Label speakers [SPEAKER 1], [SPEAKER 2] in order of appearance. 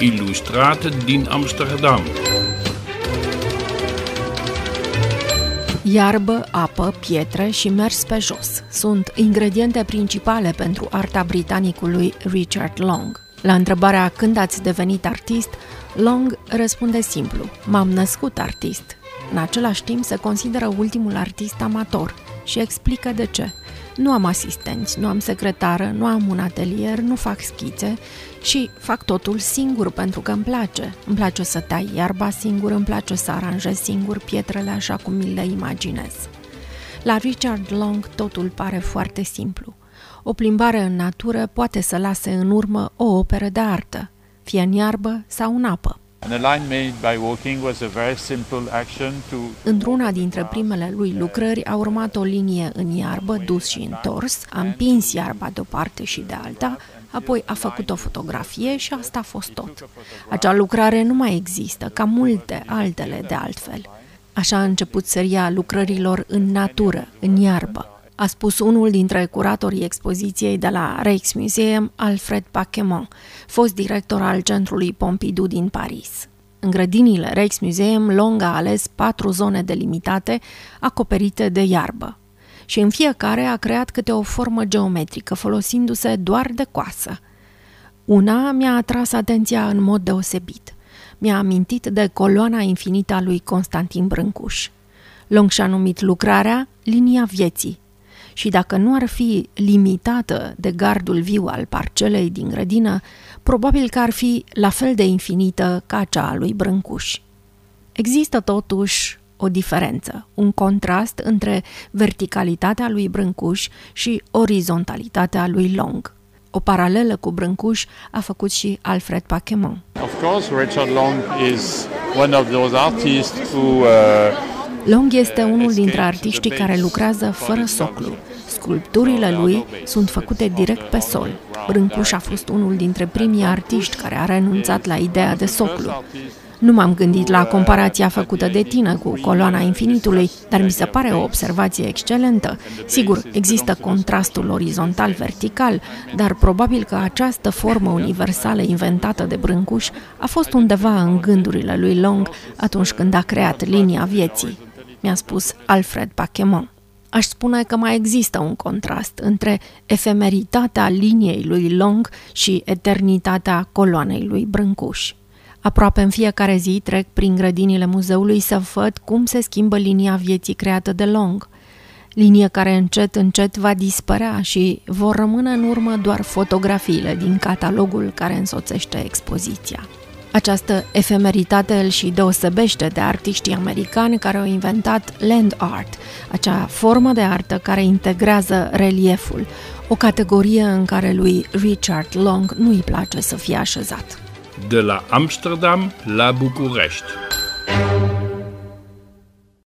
[SPEAKER 1] ilustrat din Amsterdam.
[SPEAKER 2] Iarbă, apă, pietre și mers pe jos sunt ingrediente principale pentru arta britanicului Richard Long. La întrebarea când ați devenit artist, Long răspunde simplu, m-am născut artist. În același timp se consideră ultimul artist amator și explică de ce. Nu am asistenți, nu am secretară, nu am un atelier, nu fac schițe și fac totul singur pentru că îmi place. Îmi place să tai iarba singur, îmi place să aranjez singur pietrele așa cum mi le imaginez. La Richard Long totul pare foarte simplu. O plimbare în natură poate să lase în urmă o operă de artă, fie în iarbă sau în apă. Într-una dintre primele lui lucrări a urmat o linie în iarbă, dus și întors, a împins iarba de o parte și de alta, apoi a făcut o fotografie și asta a fost tot. Acea lucrare nu mai există, ca multe altele de altfel. Așa a început seria lucrărilor în natură, în iarbă, a spus unul dintre curatorii expoziției de la Rijksmuseum, Alfred Paquemont, fost director al centrului Pompidou din Paris. În grădinile Rijksmuseum, Long a ales patru zone delimitate, acoperite de iarbă. Și în fiecare a creat câte o formă geometrică, folosindu-se doar de coasă. Una mi-a atras atenția în mod deosebit. Mi-a amintit de coloana infinită a lui Constantin Brâncuș. Long și-a numit lucrarea Linia vieții, și dacă nu ar fi limitată de gardul viu al parcelei din grădină, probabil că ar fi la fel de infinită ca cea a lui Brâncuș. Există totuși o diferență, un contrast între verticalitatea lui Brâncuș și orizontalitatea lui Long. O paralelă cu Brâncuș a făcut și Alfred Paquemont. Of course, Richard Long is one of those artists who uh, Long este unul dintre artiștii care lucrează fără soclu. Sculpturile lui sunt făcute direct pe sol. Brâncuș a fost unul dintre primii artiști care a renunțat la ideea de soclu. Nu m-am gândit la comparația făcută de tine cu coloana infinitului, dar mi se pare o observație excelentă. Sigur, există contrastul orizontal-vertical, dar probabil că această formă universală inventată de Brâncuș a fost undeva în gândurile lui Long atunci când a creat linia vieții mi-a spus Alfred Paquemont. Aș spune că mai există un contrast între efemeritatea liniei lui Long și eternitatea coloanei lui Brâncuș. Aproape în fiecare zi trec prin grădinile muzeului să văd cum se schimbă linia vieții creată de Long. Linie care încet, încet va dispărea și vor rămâne în urmă doar fotografiile din catalogul care însoțește expoziția. Această efemeritate îl și deosebește de artiștii americani care au inventat land art, acea formă de artă care integrează relieful, o categorie în care lui Richard Long nu îi place să fie așezat.
[SPEAKER 1] De la Amsterdam la București.